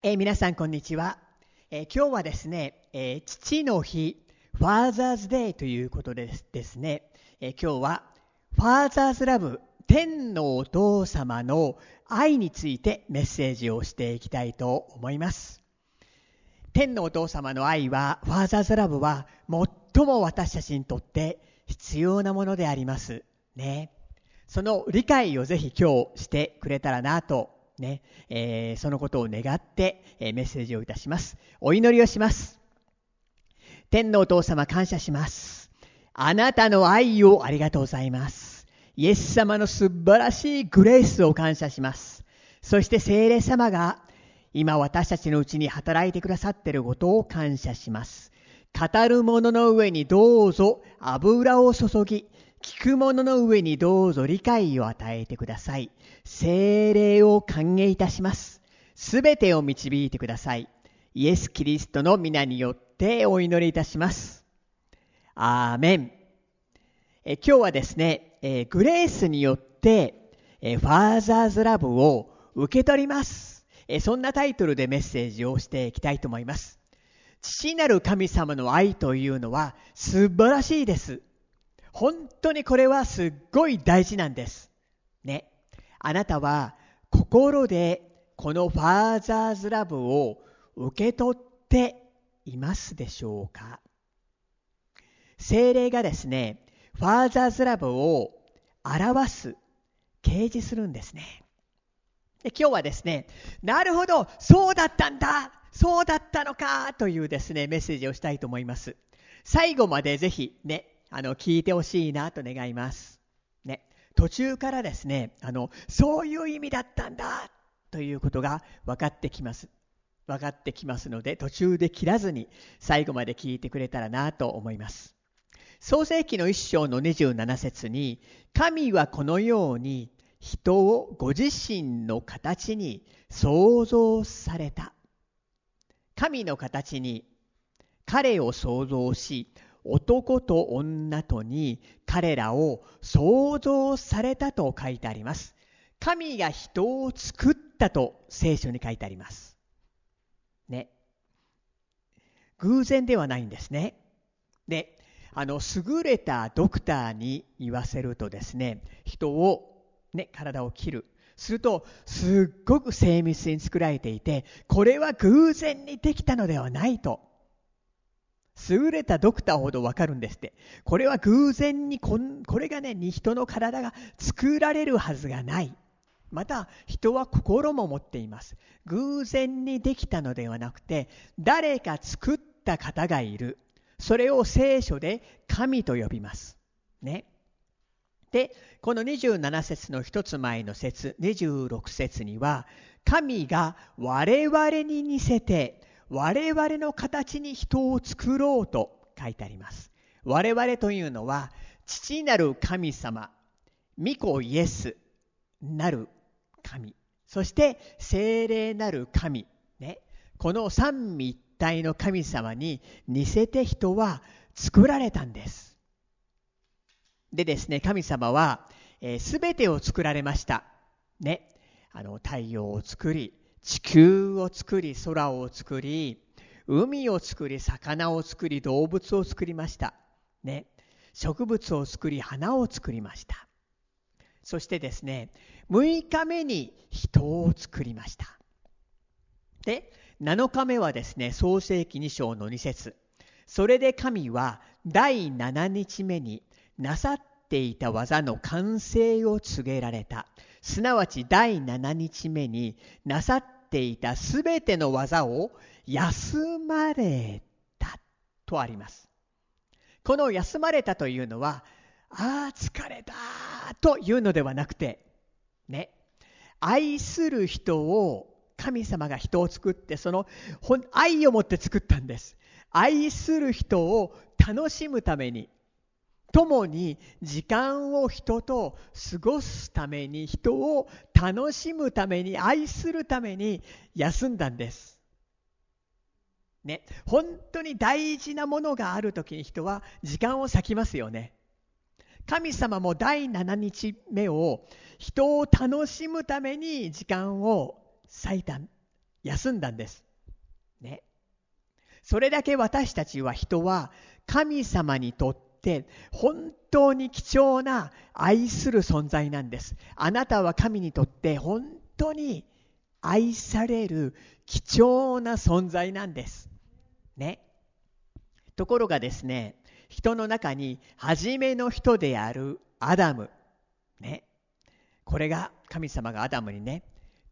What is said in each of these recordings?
えー皆さんこんにちは、えー今日はですね、えー父の日 Father's Day ということでですですね、え今日は Father's Love 天のお父様の愛についてメッセージをしていきたいと思います。天のお父様の愛は Father's Love は最も私たちにとって必要なものでありますね。その理解をぜひ今日してくれたらなとね、えーそのことを願って、えーメッセージをいたします。お祈りをします。天のお父様感謝します。あなたの愛をありがとうございます。イエス様の素晴らしいグレースを感謝します。そして聖霊様が今私たちのうちに働いてくださっていることを感謝します。語る者の上にどうぞ油を注ぎ、聞く者の上にどうぞ理解を与えてください。聖霊を歓迎いたします。すべてを導いてください。イエス・キリストの皆によってお祈りいたします。アーメン。え今日はですね、えグレースによって、えファーザーズラブを受け取ります。えそんなタイトルでメッセージをしていきたいと思います。父なる神様の愛というのは素晴らしいです。本当にこれはすっごい大事なんです。ね。あなたは心でこのファーザーズラブを受け取っていますでしょうか？精霊がですね、ファーザーズラブを表す、掲示するんですね。で今日はですね、なるほど、そうだったんだ、そうだったのかというですね、メッセージをしたいと思います。最後までぜひね、あの、聞いてほしいなと願います。ね、途中からですね、あの、そういう意味だったんだということが分かってきます。分かってきますので、途中で切らずに最後まで聞いてくれたらなと思います。創世記の一章の27節に、神はこのように人をご自身の形に創造された。神の形に彼を創造し、男と女とに彼らを創造されたと書いてあります。神が人を作ったと聖書に書いてあります。ね。偶然ではないんですね。で、あの、優れたドクターに言わせるとですね、人を、ね、体を切る。すると、すっごく精密に作られていて、これは偶然にできたのではないと。優れたドクターほどわかるんですって。これは偶然にこん、これがね、人の体が作られるはずがない。また、人は心も持っています。偶然にできたのではなくて、誰か作った方がいる。それを聖書で神と呼びます。ね。で、この27節の一つ前の節、26節には、神が我々に似せて、我々の形に人を作ろうと書いてあります。我々というのは、父なる神様、御子イエスなる神、そして精霊なる神、ね、この三位一体の神様に似せて人は作られたんです。でですね、神様は、えー、全てを作られました。ね、あの太陽を作り、地球を作り、空を作り、海を作り、魚を作り、動物を作りました。ね、植物を作り、花を作りました。そしてですね、6日目に人を作りました。で、7日目はですね、創世記2章の2節それで神は第7日目になさっていた技の完成を告げられた。すなわち第7日目になさっていたすべての技を休まれたとあります。この休まれたというのは、ああ、疲れたというのではなくて、ね、愛する人を、神様が人を作って、その愛を持って作ったんです。愛する人を楽しむために、共に時間を人と過ごすために、人を楽しむために、愛するために休んだんです。ね、本当に大事なものがある時に人は時間を割きますよね。神様も第7日目を人を楽しむために時間を割いた休んだんです。ね。それだけ私たちは人は神様にとって本当に貴重な愛する存在なんです。あなたは神にとって本当に愛される貴重な存在なんです。ね。ところがですね、人の中に初めの人であるアダム。ね。これが神様がアダムにね、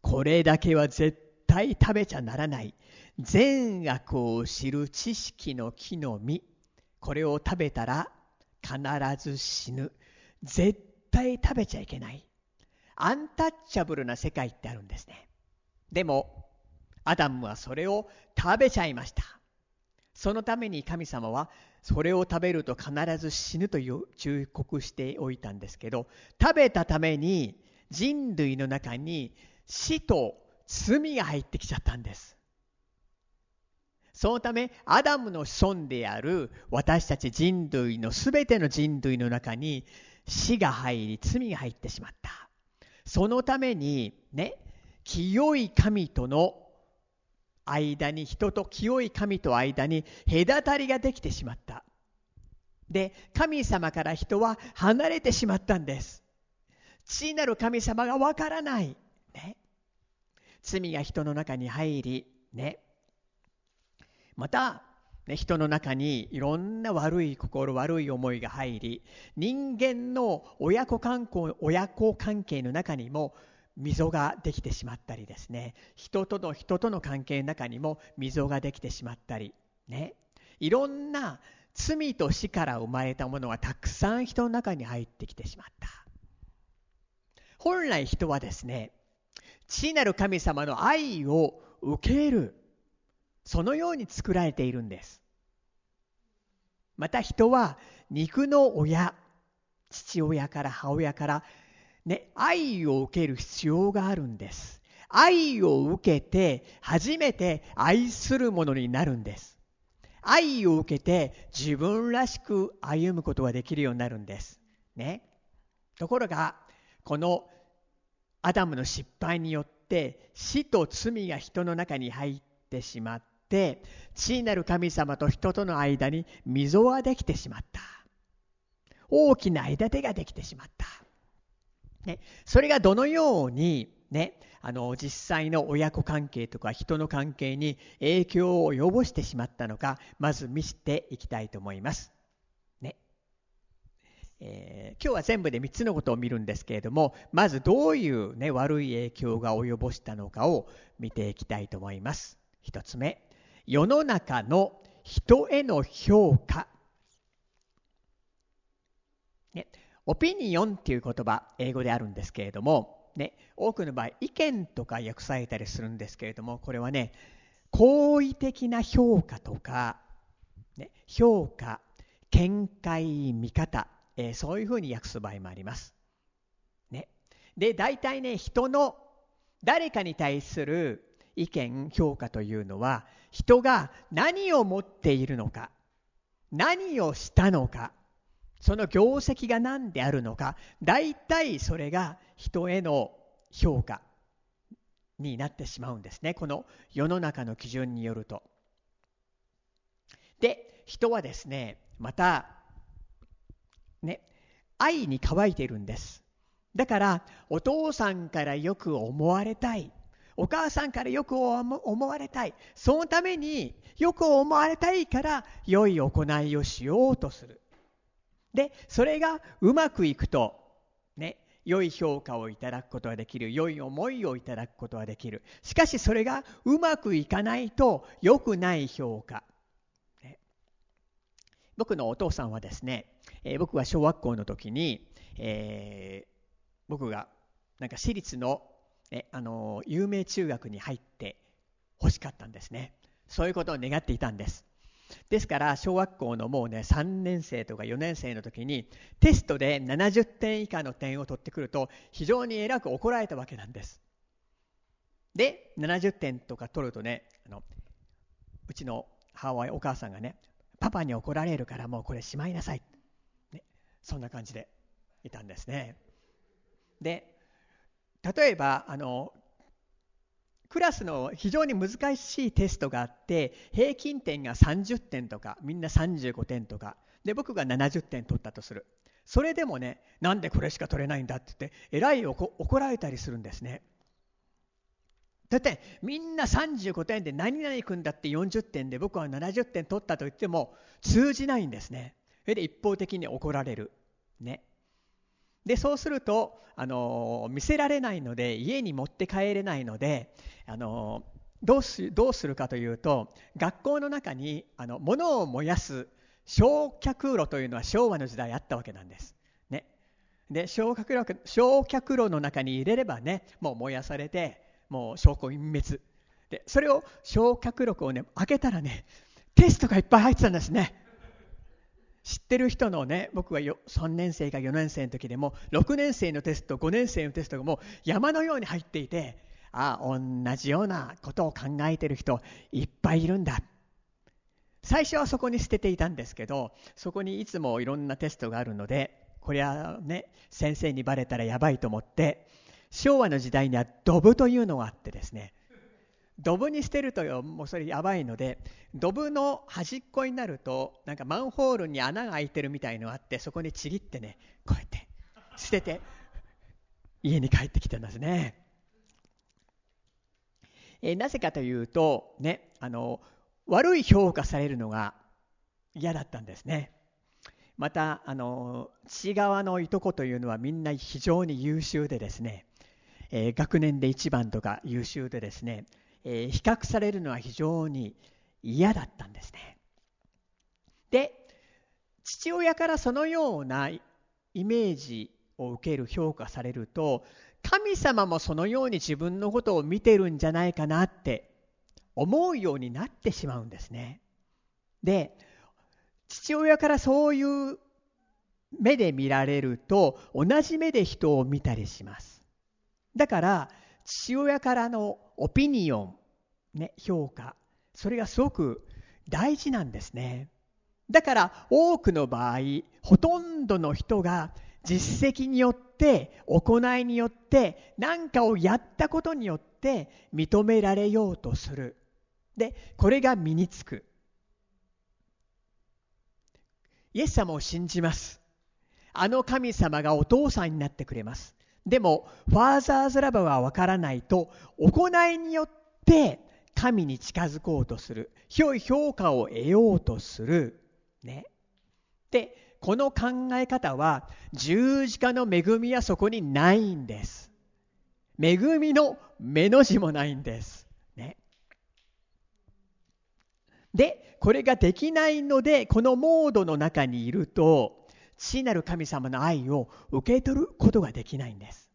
これだけは絶対食べちゃならない。善悪を知る知識の木の実。これを食べたら必ず死ぬ。絶対食べちゃいけない。アンタッチャブルな世界ってあるんですね。でも、アダムはそれを食べちゃいました。そのために神様はそれを食べると必ず死ぬという忠告しておいたんですけど食べたために人類の中に死と罪が入ってきちゃったんですそのためアダムの子孫である私たち人類の全ての人類の中に死が入り罪が入ってしまったそのためにね清い神との間に人と清い神と間に隔たりができてしまったで神様から人は離れてしまったんです父なる神様がわからない。ね。罪が人の中に入り、ね。また、ね、人の中にいろんな悪い心、悪い思いが入り、人間の親子関係親子関係の中にも溝ができてしまったりですね、人との人との関係の中にも溝ができてしまったり、ね。いろんな罪と死から生まれたものがたくさん人の中に入ってきてしまった。本来人はですね、父なる神様の愛を受ける。そのように作られているんです。また人は肉の親、父親から母親から、ね、愛を受ける必要があるんです。愛を受けて初めて愛するものになるんです。愛を受けて自分らしく歩むことができるようになるんです。ね。ところが、このアダムの失敗によって死と罪が人の中に入ってしまって父なる神様と人との間に溝ができてしまった。大きな隔てができてしまった、ね、それがどのようにねあの実際の親子関係とか人の関係に影響を及ぼしてしまったのかまず見せていきたいと思います。ね。えー、今日は全部で3つのことを見るんですけれどもまずどういう、ね、悪い影響が及ぼしたのかを見ていきたいと思います。1つ目。世の中の人への評価、ね、オピニオンっていう言葉英語であるんですけれども、ね、多くの場合意見とか訳されたりするんですけれどもこれはね好意的な評価とか、ね、評価見解見方えー、そういうふうに訳す場合もあります。ね、で大体ね人の誰かに対する意見評価というのは人が何を持っているのか何をしたのかその業績が何であるのか大体それが人への評価になってしまうんですねこの世の中の基準によると。で人はですねまたね、愛に乾いているんです。だからお父さんからよく思われたい。お母さんからよく思われたい。そのためによく思われたいから良い行いをしようとする。で、それがうまくいくと、ね、良い評価をいただくことができる。良い思いをいただくことができる。しかしそれがうまくいかないと良くない評価。僕のお父さんはですね、えー、僕が小学校の時に、えー、僕がなんか私立の、えあの有名中学に入って欲しかったんですね。そういうことを願っていたんです。ですから小学校のもうね3年生とか4年生の時にテストで70点以下の点を取ってくると非常に偉く怒られたわけなんです。で70点とか取るとねあのうちの母親お母さんがねパパに怒られるからもうこれしまいなさい。ねそんな感じでいたんですね。で例えばあのクラスの非常に難しいテストがあって平均点が30点とかみんな35点とかで僕が70点取ったとする。それでもねなんでこれしか取れないんだって言ってえらい怒られたりするんですね。だってみんな35点で何々君だって40点で僕は70点取ったと言っても通じないんですね。それで一方的に怒られる。ね。でそうするとあの見せられないので家に持って帰れないのであのどうすどうするかというと学校の中にあの物を燃やす焼却炉というのは昭和の時代あったわけなんです。ね、で焼却炉焼却炉の中に入れればねもう燃やされてもう証拠隠滅でそれを焼却炉をね開けたらねテストがいっぱい入ってたんですね。知ってる人のね僕は3年生か4年生の時でも6年生のテスト5年生のテストがもう山のように入っていてああ同じようなことを考えてる人いっぱいいるんだ。最初はそこに捨てていたんですけどそこにいつもいろんなテストがあるのでこれはね先生にバレたらやばいと思って昭和の時代にはドブというのがあってですねドブに捨てるともうそれやばいのでドブの端っこになるとなんかマンホールに穴が開いてるみたいのがあってそこにちぎってねこうやって捨てて家に帰ってきてますね。えー、なぜかというとねあの悪い評価されるのが嫌だったんですね。またあの父側のいとこというのはみんな非常に優秀でですね、えー、学年で一番とか優秀でですねえ、比較されるのは非常に嫌だったんですね。で父親からそのようなイメージを受ける評価されると神様もそのように自分のことを見てるんじゃないかなって思うようになってしまうんですね。で父親からそういう目で見られると同じ目で人を見たりします。だから父親からのオピニオン、ね、評価、それがすごく大事なんですね。だから多くの場合、ほとんどの人が実績によって、行いによって、何かをやったことによって認められようとする。で、これが身につく。イエス様を信じます。あの神様がお父さんになってくれます。でも、ファーザーズラブはわからないと、行いによって神に近づこうとする。良い評価を得ようとする。ね。で、この考え方は、十字架の恵みはそこにないんです。恵みの目の字もないんです。ね。で、これができないので、このモードの中にいると、父なる神様の愛を受け取ることができないんです。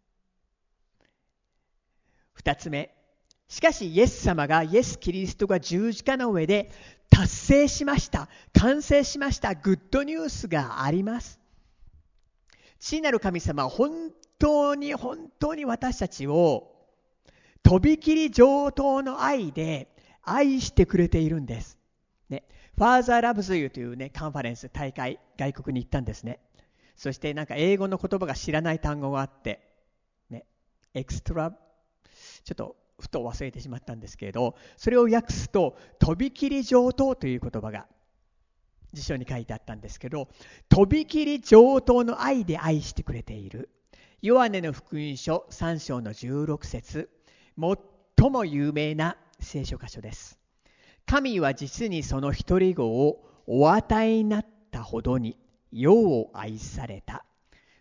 二つ目。しかしイエス様がイエス・キリストが十字架の上で達成しました。完成しました。グッドニュースがあります。父なる神様は本当に本当に私たちをとびきり上等の愛で愛してくれているんです。ファーザーラブズユーというね、カンファレンス、大会、外国に行ったんですね。そしてなんか英語の言葉が知らない単語があって、ね、エクストラ、ちょっとふと忘れてしまったんですけれど、それを訳すと、とびきり上等という言葉が辞書に書いてあったんですけど、とびきり上等の愛で愛してくれている。ヨハネの福音書3章の16節最も有名な聖書箇所です。神は実にその一人子をお与えになったほどに世を愛された。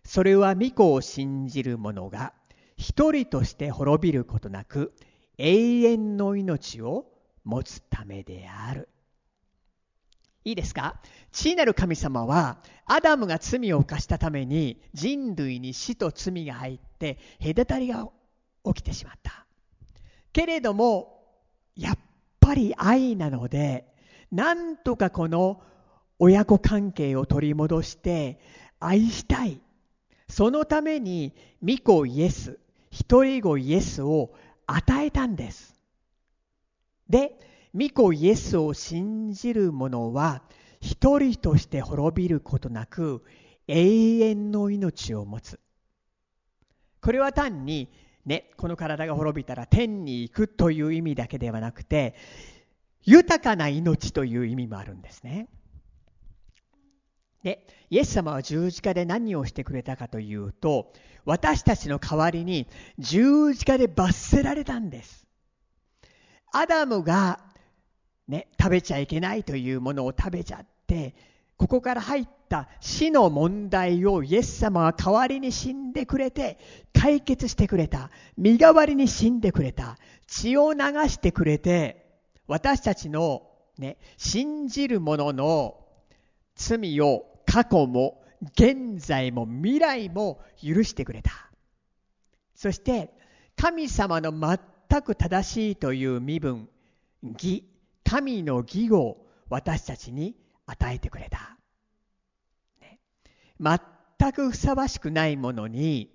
それは御子を信じる者が一人として滅びることなく永遠の命を持つためである。いいですか？父なる神様はアダムが罪を犯したために人類に死と罪が入って隔たりが起きてしまった。けれどもやっぱり愛なので、なんとかこの親子関係を取り戻して愛したい。そのために、御子イエス、一人子イエスを与えたんです。で、御子イエスを信じる者は、一人として滅びることなく、永遠の命を持つ。これは単にね、この体が滅びたら天に行くという意味だけではなくて豊かな命という意味もあるんですね。で、イエス様は十字架で何をしてくれたかというと、私たちの代わりに十字架で罰せられたんです。アダムが、ね、食べちゃいけないというものを食べちゃって、ここから入った死の問題をイエス様は代わりに死んでくれて、解決してくれた。身代わりに死んでくれた。血を流してくれて、私たちのね、信じる者の罪を過去も現在も未来も許してくれた。そして神様の全く正しいという身分、義、神の義を私たちに与えてくれた。ね、全くふさわしくないものに、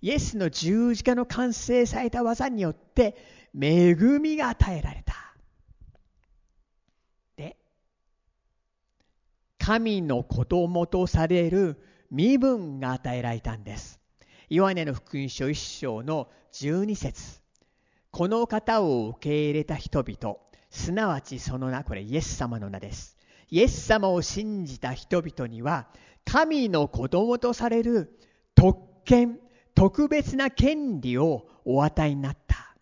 イエスの十字架の完成された技によって恵みが与えられた。で神の子供とされる身分が与えられたんです。ヨハネの福音書1章の12節この方を受け入れた人々、すなわちその名、これイエス様の名です。イエス様を信じた人々には、神の子供とされる特権、特別な権利をお与えになった。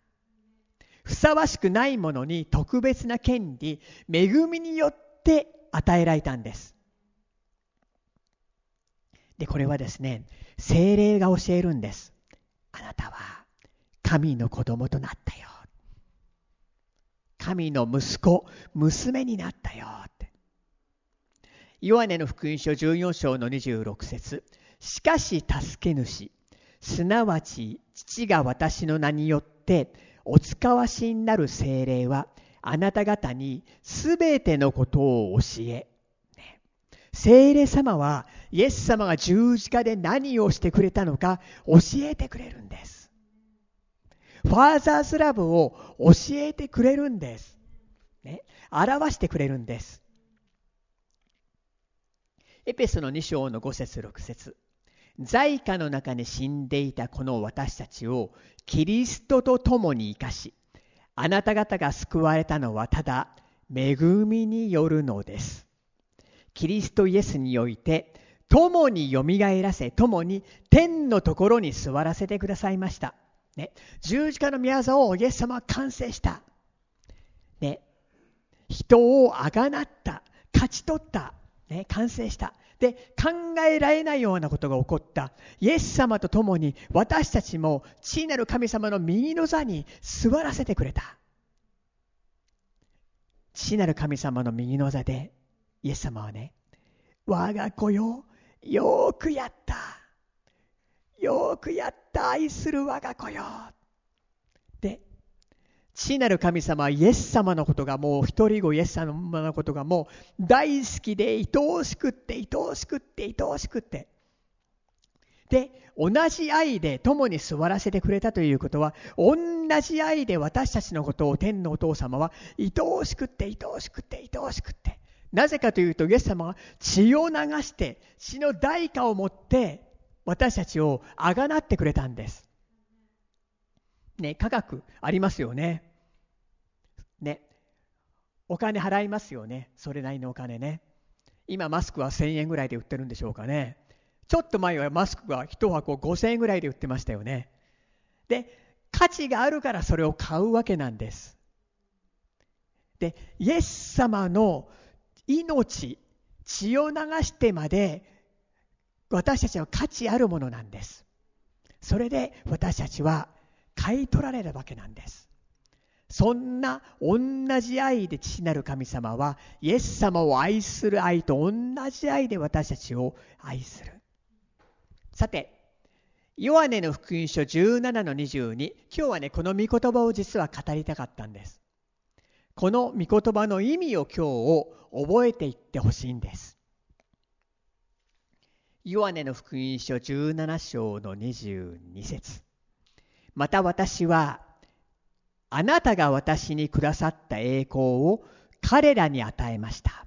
ふさわしくないものに特別な権利、恵みによって与えられたんです。で、これはですね、精霊が教えるんです。あなたは神の子供となったよ。神の息子、娘になったよ。って。ヨハネの福音書14章の26節しかし助け主、すなわち父が私の名によってお使わしになる精霊はあなた方にすべてのことを教え、聖霊様はイエス様が十字架で何をしてくれたのか教えてくれるんです。ファーザーズラブを教えてくれるんです。ね、表してくれるんです。エペソの2章の5節6節。在家の中に死んでいたこの私たちをキリストと共に生かし、あなた方が救われたのはただ恵みによるのです。キリストイエスにおいて共によみがえらせ共に天のところに座らせてくださいました、ね、十字架の宮沢をイエス様は完成した、ね、人をあがなった。勝ち取った、ね、完成したで考えられないようなことが起こったイエス様と共に私たちも地なる神様の右の座に座らせてくれた父なる神様の右の座でイエス様はね、我が子よ、よくやった。よくやった、愛する我が子よ。父なる神様イエス様のことがもう一人子イエス様のことがもう大好きで愛おしくって愛おしくって愛おしくってで同じ愛で共に座らせてくれたということは同じ愛で私たちのことを天のお父様は愛おしくって愛おしくって愛おしくってなぜかというとイエス様は血を流して血の代価を持って私たちをあがなってくれたんです。ね、科学ありますよね。ね。お金払いますよね。それなりのお金ね。今マスクは1000円ぐらいで売ってるんでしょうかね。ちょっと前はマスクは1箱5000円ぐらいで売ってましたよね。で、価値があるからそれを買うわけなんです。で、イエス様の命、血を流してまで私たちは価値あるものなんです。それで私たちは買い取られるわけなんです。そんな同じ愛で父なる神様はイエス様を愛する愛と同じ愛で私たちを愛する。さて、ヨハネの福音書17の22、今日はね、この御言葉を実は語りたかったんです。この御言葉の意味を今日を覚えていってほしいんです。ヨハネの福音書17章の22節また私はあなたが私にくださった栄光を彼らに与えました。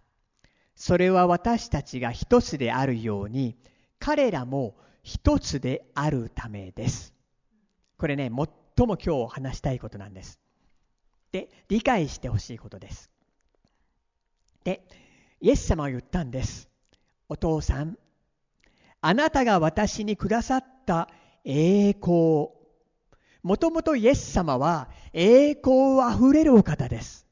それは私たちが一つであるように彼らも一つであるためです。これね、最も今日話したいことなんです。で、理解してほしいことです。で、イエス様は言ったんです。お父さん、あなたが私にくださった栄光。もともとイエス様は栄光あふれるお方です。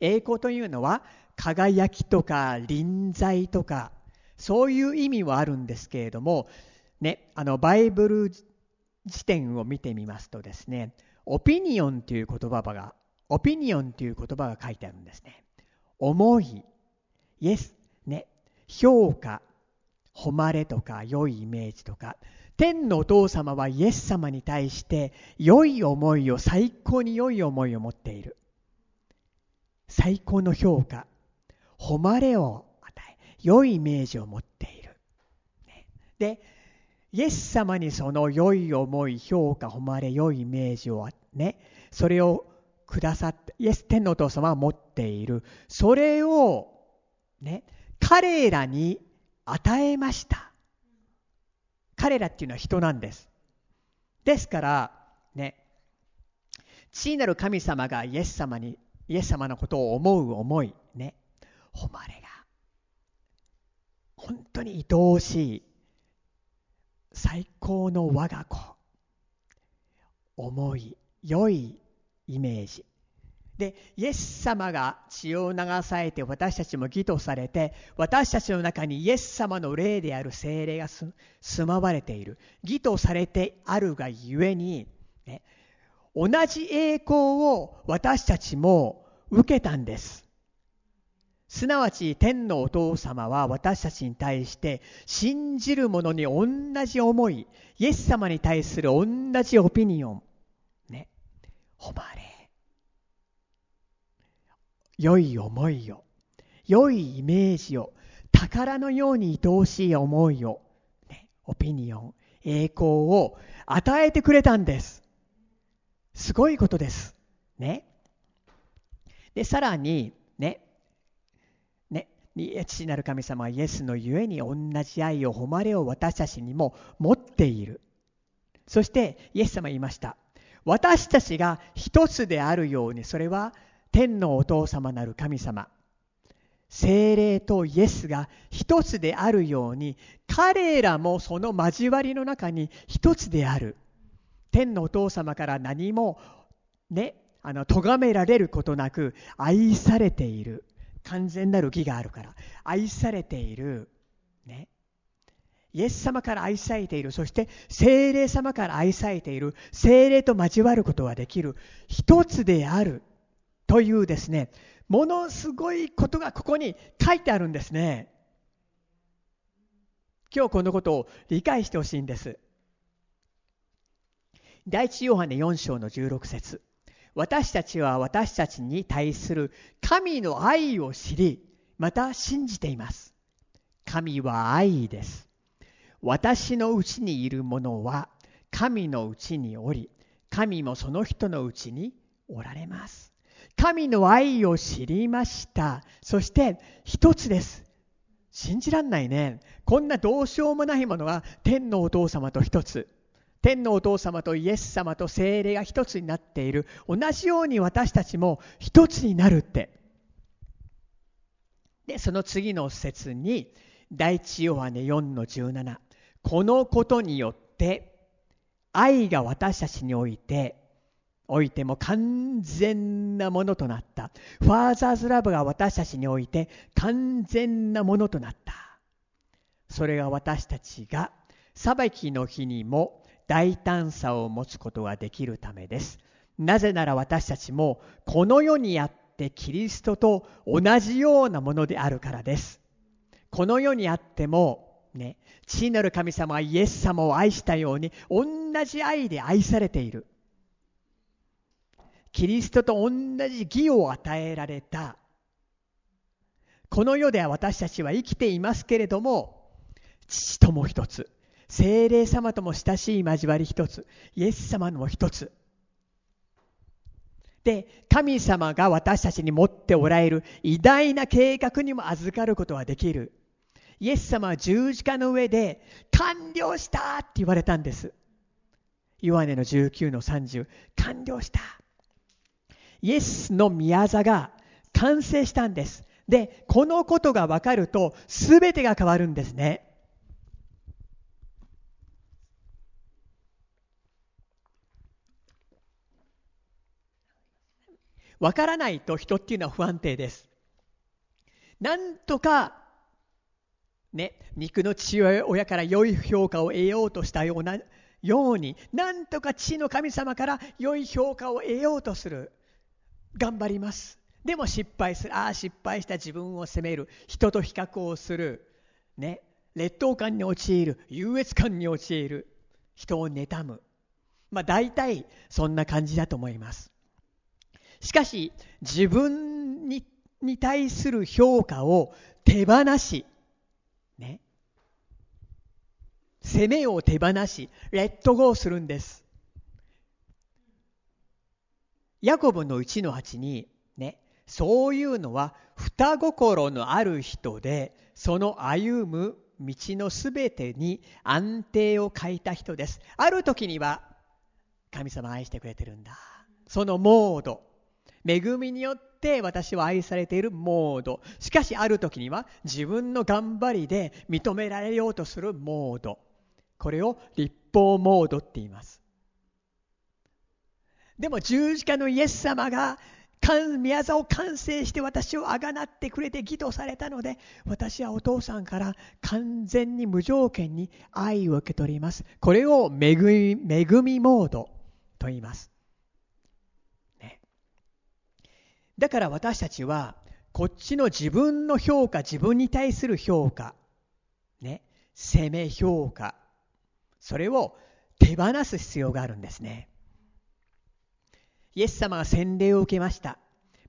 栄光というのは輝きとか臨在とかそういう意味はあるんですけれども、ね、あのバイブル辞典を見てみますとですね、オピニオンという言葉が、オピニオンという言葉が書いてあるんですね。思い、イエス、ね、評価、誉れとか良いイメージとか天のお父様はイエス様に対して良い思いを最高に良い思いを持っている。最高の評価誉れを与え良いイメージを持っている、ね、でイエス様にその良い思い評価誉れ良いイメージをねそれをくださってイエス天のお父様は持っている。それをね彼らに与えました。彼らっていうのは人なんです。ですから、ね、父なる神様がイエス様に、イエス様のことを思う思い、ね、誉れが、本当に愛おしい、最高の我が子、思い、良いイメージ、でイエス様が血を流されて私たちも義とされて私たちの中にイエス様の霊である精霊が住まわれている。義とされてあるがゆえに、ね、同じ栄光を私たちも受けたんです。すなわち天のお父様は私たちに対して信じる者に同じ思いイエス様に対する同じオピニオンね誉れ良い思いを、良いイメージを、宝のように愛おしい思いを、ね、オピニオン、栄光を与えてくれたんです。すごいことです。ね。で、さらに、ね、ね、父なる神様はイエスのゆえに同じ愛を誉れを私たちにも持っている。そしてイエス様言いました。私たちが一つであるように、それは天のお父様なる神様。精霊とイエスが一つであるように彼らもその交わりの中に一つである。天のお父様から何もねあの咎められることなく愛されている。完全なる義があるから愛されている。ね。イエス様から愛されている。そして精霊様から愛されている。精霊と交わることができる。一つである。というですね、ものすごいことがここに書いてあるんですね。今日このことを理解してほしいんです。第一ヨハネ4章の16節私たちは私たちに対する神の愛を知り、また信じています。神は愛です。私のうちにいる者は神のうちにおり、神もその人のうちにおられます。神の愛を知りました。そして一つです。信じらんないね。こんなどうしようもないものが天のお父様と一つ。天のお父様とイエス様と精霊が一つになっている。同じように私たちも一つになるって。で、その次の説に、第一ヨハネ4の17。このことによって、愛が私たちにおいておいても完全なものとなった。ファーザーズラブが私たちにおいて完全なものとなった。それが私たちが裁きの日にも大胆さを持つことができるためです。なぜなら私たちもこの世にあってキリストと同じようなものであるからです。この世にあってもね、父なる神様はイエス様を愛したように同じ愛で愛されている。キリストと同じ義を与えられた。この世では私たちは生きていますけれども父とも一つ精霊様とも親しい交わり一つイエス様のも一つ。で神様が私たちに持っておられる偉大な計画にも預かることができる。イエス様は十字架の上で完了したって言われたんです。ヨハネの19の30完了した。イエスの宮座が完成したんです。でこのことが分かると全てが変わるんですね。分からないと人っていうのは不安定です。なんとかね、肉の父親から良い評価を得ようとしたようなようになんとか地の神様から良い評価を得ようとする。頑張ります。でも失敗する。ああ失敗した自分を責める。人と比較をする。ね。劣等感に陥る。優越感に陥る。人を妬む。まあ大体そんな感じだと思います。しかし自分にに対する評価を手放し。ね。攻めを手放しレッドゴーするんです。ヤコブの1の8にねそういうのは双心のある人でその歩む道のすべてに安定を欠いた人です。ある時には神様愛してくれてるんだ。そのモード。恵みによって私は愛されているモード。しかしある時には自分の頑張りで認められようとするモード。これを立法モードって言います。でも十字架のイエス様が宮沢を完成して私をあがなってくれて義とされたので私はお父さんから完全に無条件に愛を受け取ります。これを恵み恵みモードと言います、ね、だから私たちはこっちの自分の評価自分に対する評価ね。責め評価それを手放す必要があるんですね。イエス様が洗礼を受けました。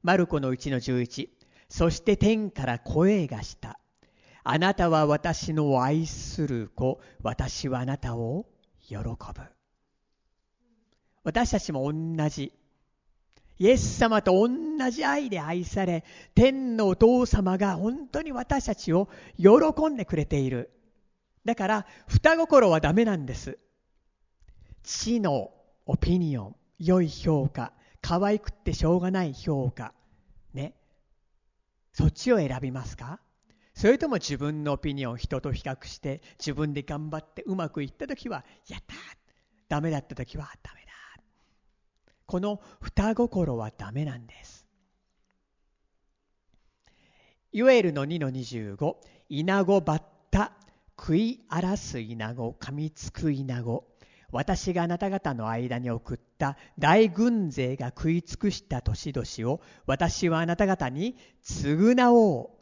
マルコの1の11。そして天から声がした。あなたは私の愛する子、私はあなたを喜ぶ。私たちも同じ。イエス様と同じ愛で愛され、天のお父様が本当に私たちを喜んでくれている。だから双心はダメなんです父のオピニオン良い評価可愛くってしょうがない評価ね。そっちを選びますか？それとも自分のオピニオン人と比較して自分で頑張ってうまくいった時はやったダメだった時はダメだこの双心はダメなんです。ユエルの2の25イナゴバッタ食い荒らす稲子噛みつく稲子私があなた方の間に送った大軍勢が食い尽くした年々を私はあなた方に償お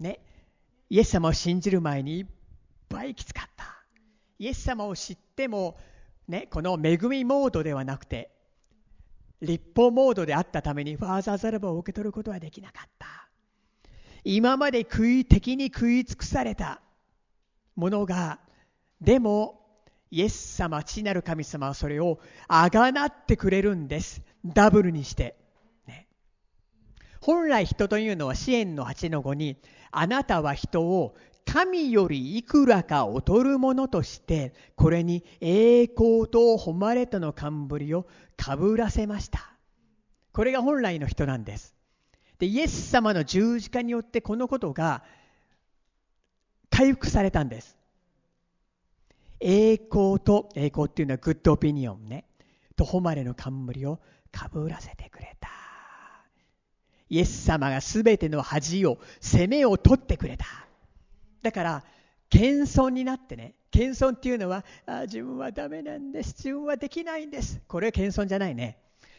う。ね。イエス様を信じる前にいっぱいきつかった。イエス様を知っても、ね、この恵みモードではなくて、立法モードであったためにファーザーザラバを受け取ることはできなかった。今まで食い敵に食い尽くされたものがでもイエス様父なる神様はそれをあがなってくれるんです。ダブルにして、ね、本来人というのは支援の8の5にあなたは人を神よりいくらか劣るものとしてこれに栄光と誉れとの冠をかぶらせました。これが本来の人なんです。でイエス様の十字架によってこのことが回復されたんです。栄光と栄光っていうのはグッドオピニオンね。と誉れの冠をかぶらせてくれた。イエス様が全ての恥を責めを取ってくれた。だから謙遜になってね謙遜っていうのはあ自分はダメなんです。自分はできないんです。これは謙遜じゃないね。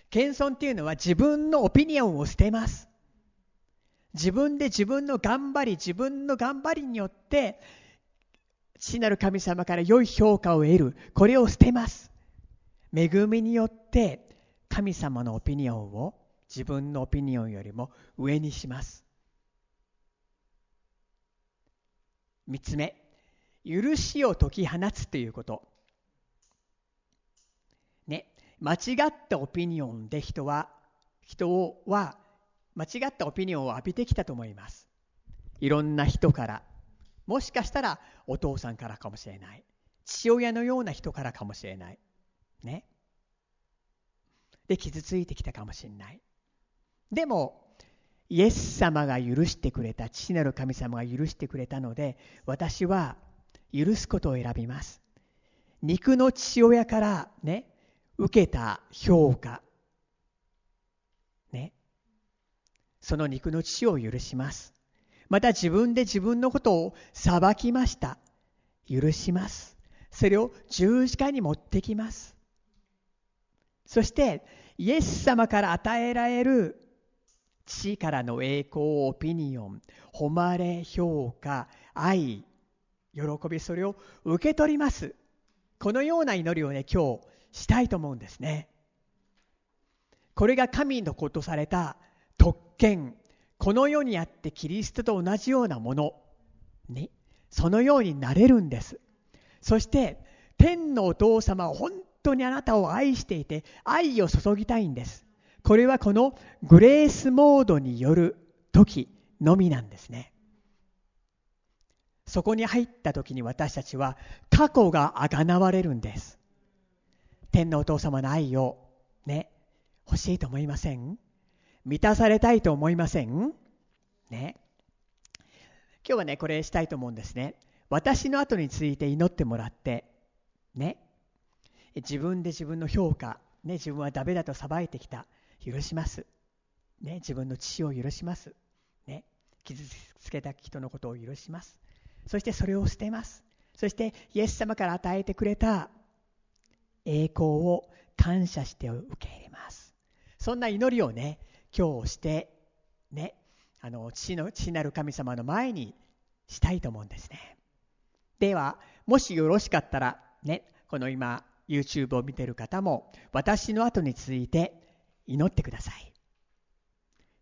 謙遜っていうのは自分のオピニオンを捨てます。自分で自分の頑張り自分の頑張りによって父なる神様から良い評価を得る。これを捨てます。恵みによって神様のオピニオンを自分のオピニオンよりも上にします。3つ目。許しを解き放つということ。ね。間違ったオピニオンで人は人は間違ったオピニオンを浴びてきたと思います。いろんな人から。もしかしたらお父さんからかもしれない父親のような人からかもしれない。ね。で、傷ついてきたかもしれない。でも、イエス様が許してくれた、父なる神様が許してくれたので、私は許すことを選びます。肉の父親からね、受けた評価、ね、その肉の父を許します。また自分で自分のことを裁きました。許します。それを十字架に持ってきます。そして、イエス様から与えられる父からの栄光、オピニオン、誉れ、評価、愛、喜び、それを受け取ります。このような祈りをね、今日したいと思うんですね。これが神のことされた特権、この世にあってキリストと同じようなものに、そのようになれるんです。そして、天のお父様は本当にあなたを愛していて、愛を注ぎたいんです。これはこのグレースモードによる時のみなんですね。そこに入った時に私たちは過去があがなわれるんです。天のお父様の愛をね、欲しいと思いません？満たされたいと思いません？ね。今日はね、これしたいと思うんですね。私の後について祈ってもらって、ね。自分で自分の評価、ね、自分はダメだと裁いてきた。許します。ね、自分の父を許します。ね、傷つけた人のことを許します。そしてそれを捨てます。そしてイエス様から与えてくれた栄光を感謝して受け入れます。そんな祈りをね、今日して、ね、あの父の父なる神様の前にしたいと思うんですね。では、もしよろしかったら、ね、この今、YouTube を見てる方も、私の後に続いて祈ってください。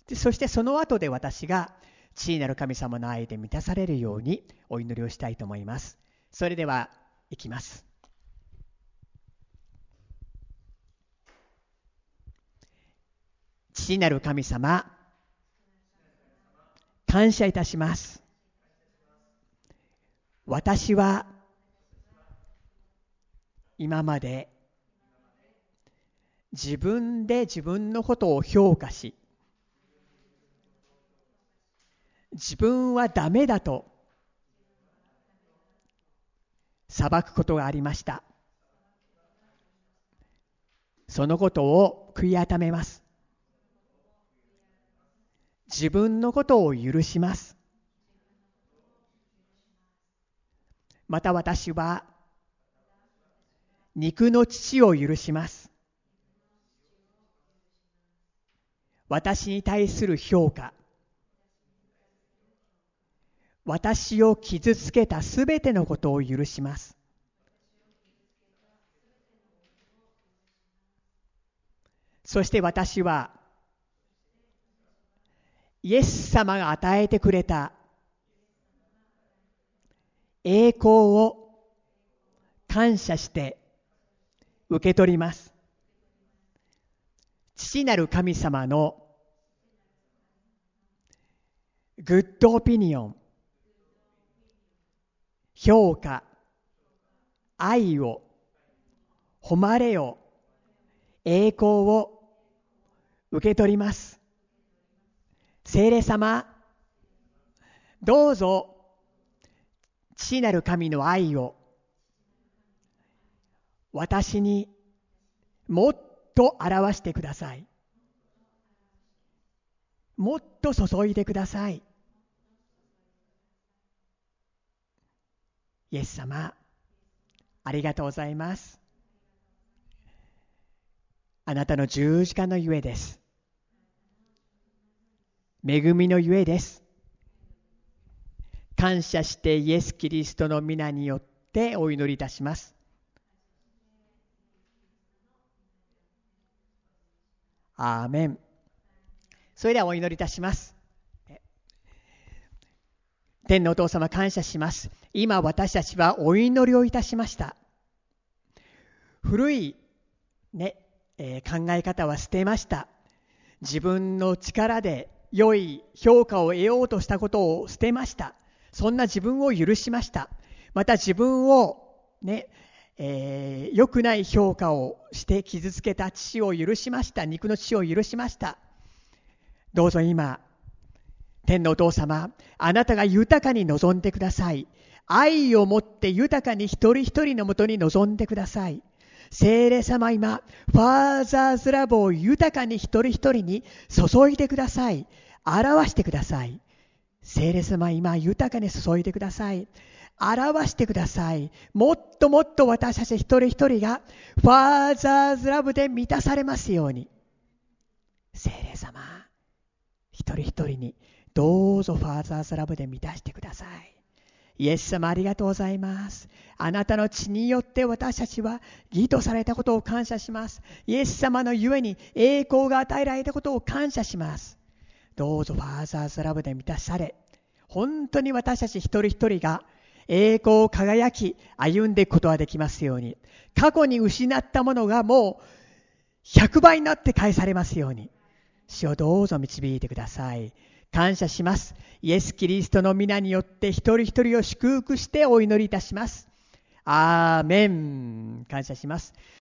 でそしてその後で私が、父なる神様の愛で満たされるようにお祈りをしたいと思います。それでは、いきます。父なる神様、感謝いたします。私は今まで自分で自分のことを評価し自分はダメだと裁くことがありましたそのことを悔い改めます自分のことを許します。また私は肉の父を許します。私に対する評価。私を傷つけたすべてのことを許します。そして私はイエス様が与えてくれた栄光を感謝して受け取ります。父なる神様のグッドオピニオン、評価、愛を、誉れを、栄光を受け取ります。聖霊様、どうぞ、父なる神の愛を、私にもっと表してください。もっと注いでください。イエス様、ありがとうございます。あなたの十字架のゆえです。恵みのゆえです。感謝してイエス・キリストの皆によってお祈りいたします。アーメン。それではお祈りいたします。天のお父様感謝します。今私たちはお祈りをいたしました。古い、ねえー、考え方は捨てました。自分の力で良い評価を得ようとしたことを捨てました。そんな自分を許しました。また自分をね、えー、良くない評価をして傷つけた父を許しました。肉の父を許しました。どうぞ今、天のお父様、あなたが豊かに望んでください。愛を持って豊かに一人一人のもとに望んでください。聖霊様今、ファーザーズラブを豊かに一人一人に注いでください。表してください。聖霊様今、豊かに注いでください。表してください。もっともっと私たち一人一人がファーザーズラブで満たされますように。聖霊様、一人一人にどうぞファーザーズラブで満たしてください。イエス様ありがとうございます。あなたの血によって私たちは義とされたことを感謝します。イエス様のゆえに栄光が与えられたことを感謝します。どうぞファーザーズラブで満たされ、本当に私たち一人一人が栄光を輝き歩んでいくことができますように。過去に失ったものがもう100倍になって返されますように。主をどうぞ導いてください。感謝します。イエス・キリストの皆によって一人一人を祝福してお祈りいたします。アーメン。感謝します。